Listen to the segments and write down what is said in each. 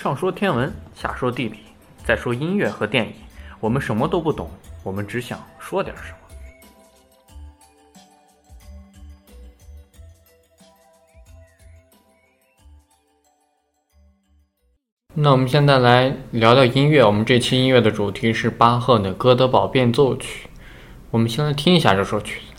上说天文，下说地理，再说音乐和电影，我们什么都不懂，我们只想说点什么。那我们现在来聊聊音乐。我们这期音乐的主题是巴赫的《哥德堡变奏曲》。我们先来听一下这首曲子。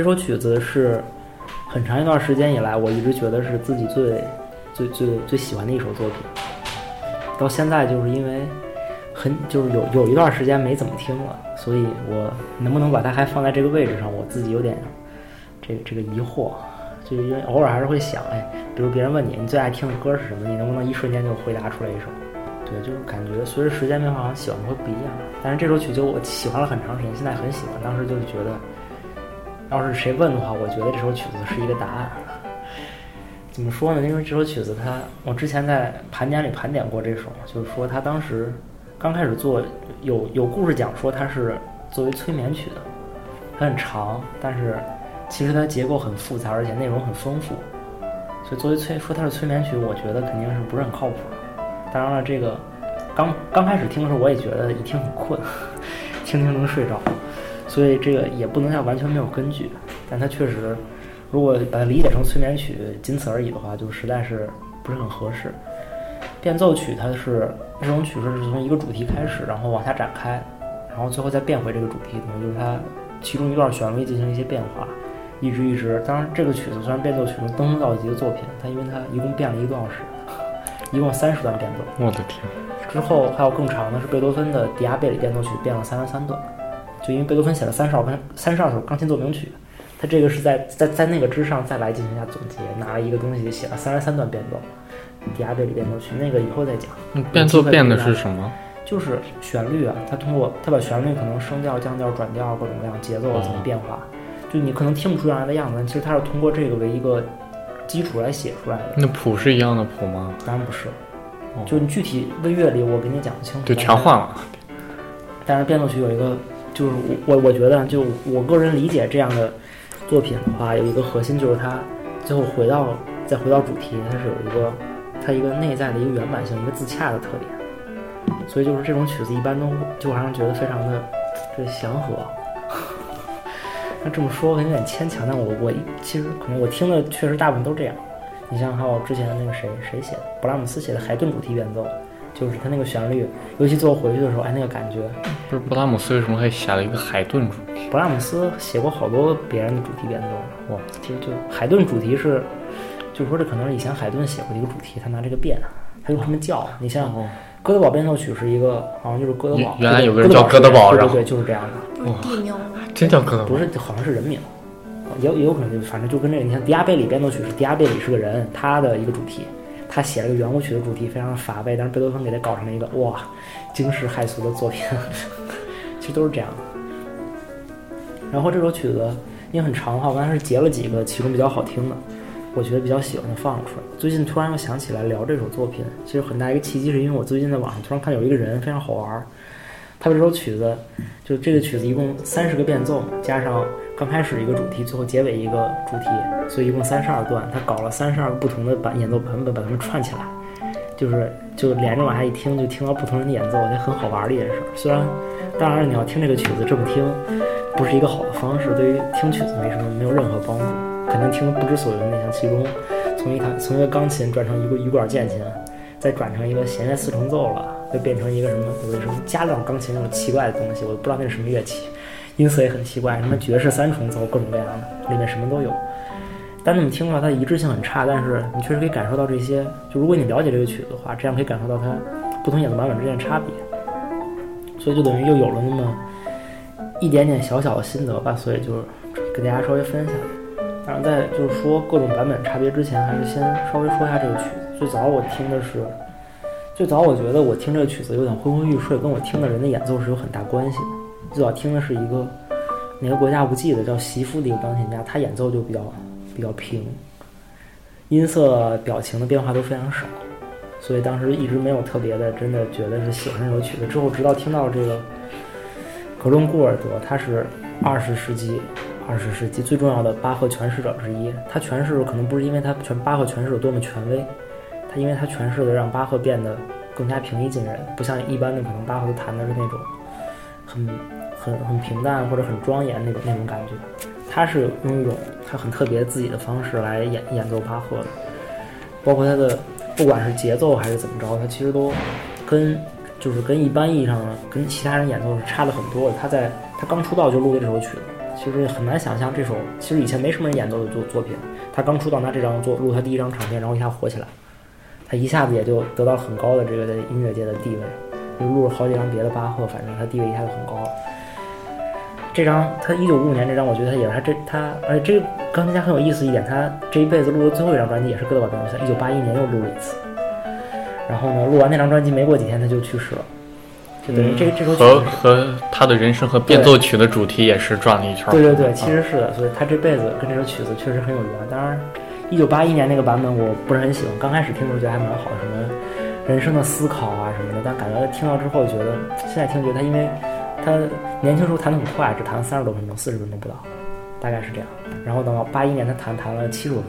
这首曲子是很长一段时间以来，我一直觉得是自己最最最最喜欢的一首作品。到现在就是因为很就是有有一段时间没怎么听了，所以我能不能把它还放在这个位置上，我自己有点这个这个疑惑。就是因为偶尔还是会想，哎，比如别人问你你最爱听的歌是什么，你能不能一瞬间就回答出来一首？对，就是感觉随着时间变化，好像喜欢的会不一样。但是这首曲子我喜欢了很长时间，现在很喜欢。当时就觉得，要是谁问的话，我觉得这首曲子是一个答案。怎么说呢？因为这首曲子，它我之前在盘点里盘点过这首，就是说它当时刚开始做，有有故事讲说它是作为催眠曲的，它很长，但是其实它结构很复杂，而且内容很丰富。所以作为催说它是催眠曲，我觉得肯定是不是很靠谱。当然了，这个刚刚开始听的时候，我也觉得一听很困，听听能睡着，所以这个也不能叫完全没有根据。但它确实，如果把它理解成催眠曲，仅此而已的话，就实在是不是很合适。变奏曲它是这种曲式是从一个主题开始，然后往下展开，然后最后再变回这个主题，等于就是它其中一段旋律进行一些变化，一直一直。当然，这个曲子虽然变奏曲中登峰造极的作品，它因为它一共变了一个多小时。一共三十段变奏，我的天！之后还有更长的，是贝多芬的《迪亚贝里变奏曲》变了三十三段，就因为贝多芬写了三十二分三十二首钢琴奏鸣曲，他这个是在在在那个之上再来进行一下总结，拿了一个东西写了三十三段变奏，《迪亚贝里变奏曲》那个以后再讲。变奏变的是什么？就是旋律啊，他通过他把旋律可能升调、降调、转调各种各样节奏怎么变化，就你可能听不出原来的样子，其实他是通过这个为一个。基础来写出来的，那谱是一样的谱吗？当然不是，就你具体的乐理我给你讲不清楚。就全换了。但是变奏曲有一个，就是我我觉得，就我个人理解这样的作品的话，有一个核心就是它最后回到再回到主题，它是有一个它一个内在的一个圆满性、一个自洽的特点。所以就是这种曲子一般都就让人觉得非常的这祥和。那这么说可能有点牵强，但我我其实可能我听的确实大部分都这样。你像还有之前那个谁谁写的，勃拉姆斯写的海顿主题变奏，就是他那个旋律，尤其最后回去的时候，哎，那个感觉。不是勃拉姆斯为什么还写了一个海顿主题？勃拉姆斯写过好多别人的主题变奏。哇，其实就海顿主题是，就是说这可能是以前海顿写过的一个主题，他拿这个变，他用这么叫。你像哥德堡变奏曲是一个，好像就是哥德堡。原来有个人叫哥德堡，对对对，就是这样的。哇，地名。真叫哥德堡？不是，好像是人名，也也有可能就反正就跟这个，你像迪亚贝里变奏曲是迪亚贝里是个人，他的一个主题，他写了个圆舞曲的主题，非常的乏味，但是贝多芬给他搞成了一个哇惊世骇俗的作品，其实都是这样。然后这首曲子因为很长的话，我刚才是截了几个其中比较好听的，我觉得比较喜欢的放出来。最近突然又想起来聊这首作品，其实很大一个契机是因为我最近在网上突然看有一个人非常好玩。他这首曲子，就这个曲子一共三十个变奏，加上刚开始一个主题，最后结尾一个主题，所以一共三十二段。他搞了三十二个不同的版演奏版本，把它们串起来，就是就连着往下一听，就听到不同人的演奏，也很好玩的一件事。虽然，当然你要听这个曲子这么听，不是一个好的方式，对于听曲子没什么没有任何帮助，肯定听得不知所云。你像其中，从一台从一个钢琴转成一个羽管键琴，再转成一个弦乐四重奏了。会变成一个什么？有什么加料钢琴那种奇怪的东西，我不知道那是什么乐器，音色也很奇怪，什么爵士三重奏，各种各样的，里面什么都有。但是你听的话，它一致性很差，但是你确实可以感受到这些。就如果你了解这个曲子的话，这样可以感受到它不同演奏版本之间的差别。所以就等于又有了那么一点点小小的心得吧。所以就是跟大家稍微分享。当然，在就是说各种版本差别之前，还是先稍微说一下这个曲子。最早我听的是。最早我觉得我听这个曲子有点昏昏欲睡，跟我听的人的演奏是有很大关系的。最早听的是一个哪个国家不记得，叫席夫的一个钢琴家，他演奏就比较比较平，音色、表情的变化都非常少，所以当时一直没有特别的真的觉得是喜欢这首曲子。之后直到听到这个格伦古尔德，他是二十世纪二十世纪最重要的巴赫诠释者之一，他诠释可能不是因为他全巴赫诠释有多么权威。他因为他诠释的让巴赫变得更加平易近人，不像一般的可能巴赫都弹的是那种很很很平淡或者很庄严那种那种感觉。他是用一种他很特别自己的方式来演演奏巴赫的，包括他的不管是节奏还是怎么着，他其实都跟就是跟一般意义上的跟其他人演奏是差的很多的。他在他刚出道就录的这首曲子，其实很难想象这首其实以前没什么人演奏的作作品，他刚出道拿这张做录他第一张唱片，然后一下火起来，他一下子也就得到很高的这个在音乐界的地位，就录了好几张别的巴赫，反正他地位一下就很高了。这张他一九五五年这张，我觉得他也是他这他，而且这个钢琴家很有意思一点，他这一辈子录的最后一张专辑也是哥德堡变奏曲，一九八一年又录了一次。然后呢，录完那张专辑没过几天他就去世了，就等于这这首曲和和他的人生和变奏曲的主题也是转了一圈。对对对，其实是的，所以他这辈子跟这首曲子确实很有缘。当然，一九八一年那个版本我不是很喜欢，刚开始听的时候觉得还蛮好，什么人生的思考啊什么的，但感觉听到之后觉得，现在听觉得他因为他年轻时候弹得很快，只弹了三十多分钟，四十分钟不到，大概是这样。然后等到八一年他弹弹了七十多分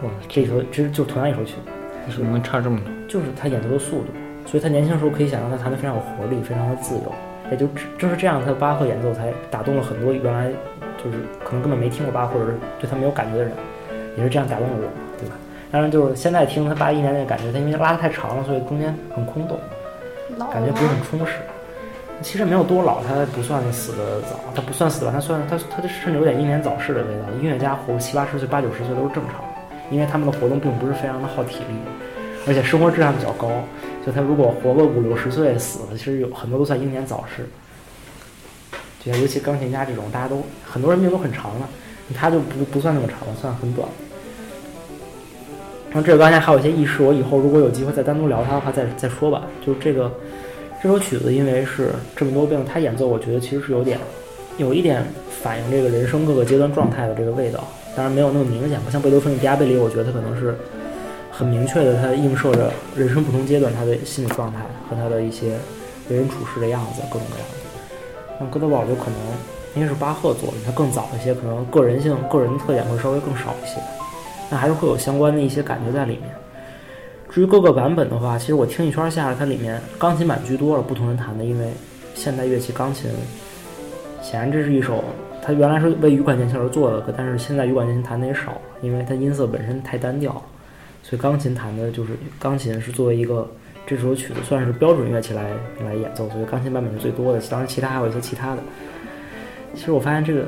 钟，哇，这首其实就同样一首曲子，为什么能差这么多？就是他演奏的速度，所以他年轻的时候可以想象他弹得非常有活力，非常的自由。也就只正是这样，他的巴赫演奏才打动了很多原来就是可能根本没听过巴赫或者是对他没有感觉的人，也是这样打动了我，对吧？当然就是现在听他八一年那个感觉，他因为拉得太长了，所以中间很空洞，感觉不是很充实。其实没有多老，他不算死的早，他不算死吧，他算他他甚至有点英年早逝的味道。音乐家活七八十岁、八九十岁都是正常的，因为他们的活动并不是非常的耗体力，而且生活质量比较高。就他如果活个五六十岁死了，其实有很多都算英年早逝。就像尤其钢琴家这种，大家都很多人命都很长了，他就不不算那么长了，算很短。然后这个钢琴还有一些轶事，我以后如果有机会再单独聊他的话再再说吧。就这个这首曲子，因为是这么多遍他演奏，我觉得其实是有点有一点反映这个人生各个阶段状态的这个味道。当然没有那么明显，不像贝多芬的《迪亚贝里》，我觉得他可能是很明确的，他映射着人生不同阶段他的心理状态和他的一些为人处事的样子，各种各样的。那哥德堡就可能因为是巴赫做的，他更早一些，可能个人性、个人特点会稍微更少一些，但还是会有相关的一些感觉在里面。至于各个版本的话，其实我听一圈下来，它里面钢琴版居多了，不同人弹的，因为现代乐器钢琴，显然这是一首它原来是为羽管键琴而做的，但是现在羽管键琴弹的也少，因为它音色本身太单调，所以钢琴弹的就是钢琴是作为一个这首曲子算是标准乐器来来演奏，所以钢琴版本是最多的。当然，其他还有一些其他的。其实我发现这个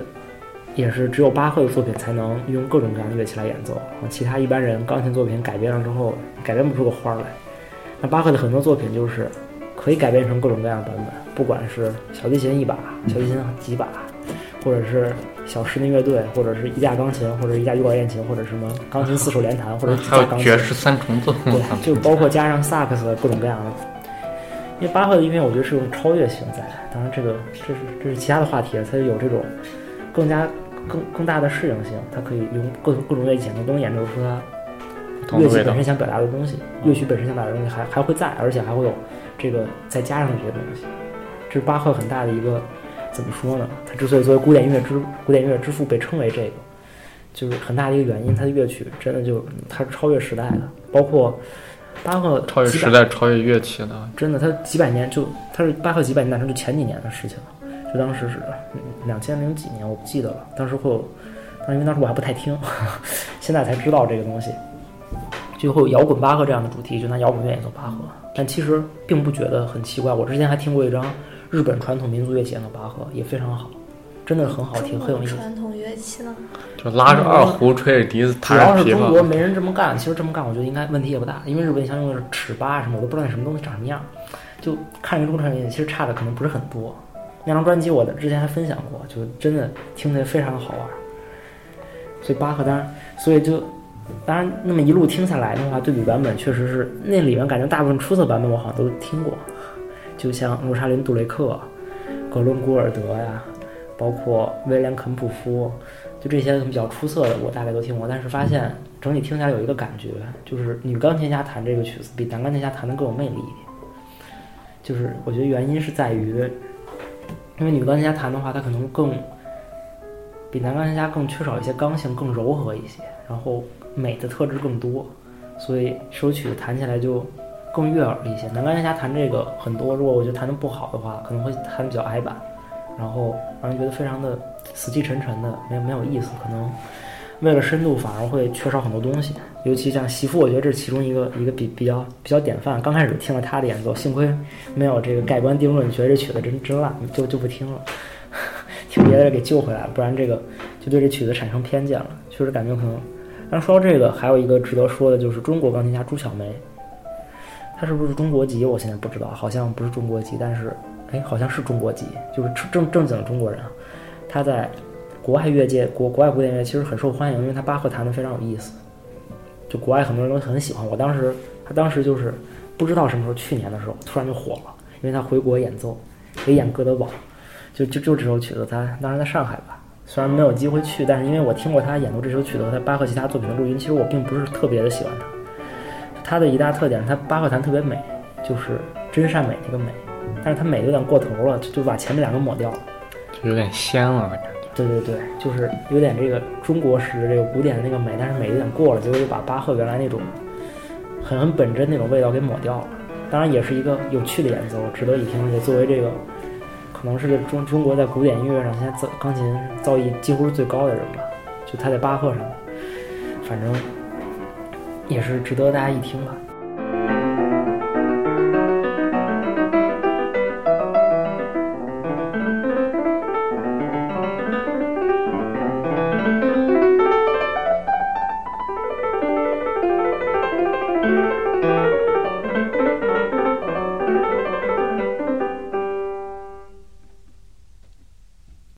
也是只有巴赫的作品才能用各种各样的乐器来演奏，啊其他一般人钢琴作品改编了之后改编不出个花儿来。那巴赫的很多作品就是可以改编成各种各样的版本，不管是小提琴一把、小提琴几把，或者是小室内乐队，或者是一架钢琴，或者一架羽管键琴，或者什么钢琴四手联弹，或者几还架 钢琴有爵。士三重奏，对，就包括加上萨克斯各种各样的。因为巴赫的音乐，我觉得是有超越性在，当然这个这是这是其他的话题了，它有这种更加更更大的适应性，它可以用各各种乐器演奏都能演奏出它不同的味道乐器本身。想表达的东西，乐曲本身想表达的东西还还会在，而且还会有这个再加上这些东西，这是巴赫很大的一个怎么说呢？他之所以作为古典音乐之古典音乐之父被称为这个，就是很大的一个原因，他的乐曲真的就他是超越时代的，包括巴赫超越时代，超越乐器的，真的，他几百年就他是巴赫几百年诞生，就前几年的事情，就当时是两千零几年，我不记得了。当时会有，当因为当时我还不太听，现在才知道这个东西。就会有摇滚巴赫这样的主题，就拿摇滚乐演奏巴赫，但其实并不觉得很奇怪。我之前还听过一张日本传统民族乐器演奏巴赫，也非常好，真的很好听，很有意思。传统乐器呢？就拉着二胡，吹着笛子，主要是弹着琵琶。中国没人这么干，其实这么干，我觉得应该问题也不大，因为日本像用的是尺八什么，我都不知道那什么东西长什么样，就看着中产乐器其实差的可能不是很多。那张专辑我之前还分享过，就真的听起来非常的好玩。所以巴赫当然，所以就当然那么一路听下来的话，对比版本确实是那里面感觉大部分出色版本我好像都听过，就像罗莎琳·杜雷克、格伦·古尔德呀，包括威廉·肯普夫，就这些比较出色的，我大概都听过。但是发现整体听下来有一个感觉，就是女钢琴家弹这个曲子比男钢琴家弹的更有魅力一点。就是我觉得原因是在于，因为女钢琴家弹的话，她可能更比男钢琴家更缺少一些刚性，更柔和一些，然后美的特质更多，所以这首曲子弹起来就更悦耳一些。男钢琴家弹这个很多，如果我觉得弹的不好的话，可能会弹的比较矮板，然后让人觉得非常的死气沉沉的，没有没有意思，可能为了深度反而会缺少很多东西。尤其像媳妇，我觉得这是其中一个一个比比较比较典范。刚开始听了他的演奏，幸亏没有这个盖棺定论，觉得这曲子真真烂，就就不听了。听别的人给救回来了，不然这个就对这曲子产生偏见了。确实感觉可能。但是说到这个，还有一个值得说的就是中国钢琴家朱晓梅，她是不是中国籍？我现在不知道，好像不是中国籍，但是哎，好像是中国籍，就是正正经的中国人他。在国外乐界、国国外古典乐其实很受欢迎，因为他巴赫弹的非常有意思，就国外很多人都很喜欢。我当时，他当时就是不知道什么时候，去年的时候突然就火了，因为他回国演奏，给演哥德堡。就就就这首曲子，他当时在上海吧，虽然没有机会去，但是因为我听过他演奏这首曲子和他巴赫其他作品的录音，其实我并不是特别的喜欢他。他的一大特点他巴赫弹特别美，就是真善美那个美，但是他美有点过头了，就就把前面两个抹掉了，就有点仙了。对对对，就是有点这个中国式的这个古典的那个美，但是美有点过了，结果就把巴赫原来那种很很本真那种味道给抹掉了。当然也是一个有趣的演奏，值得一听，也作为这个。可能是中中国在古典音乐上现在造钢琴造诣几乎是最高的人吧，就他在巴赫上，反正也是值得大家一听吧。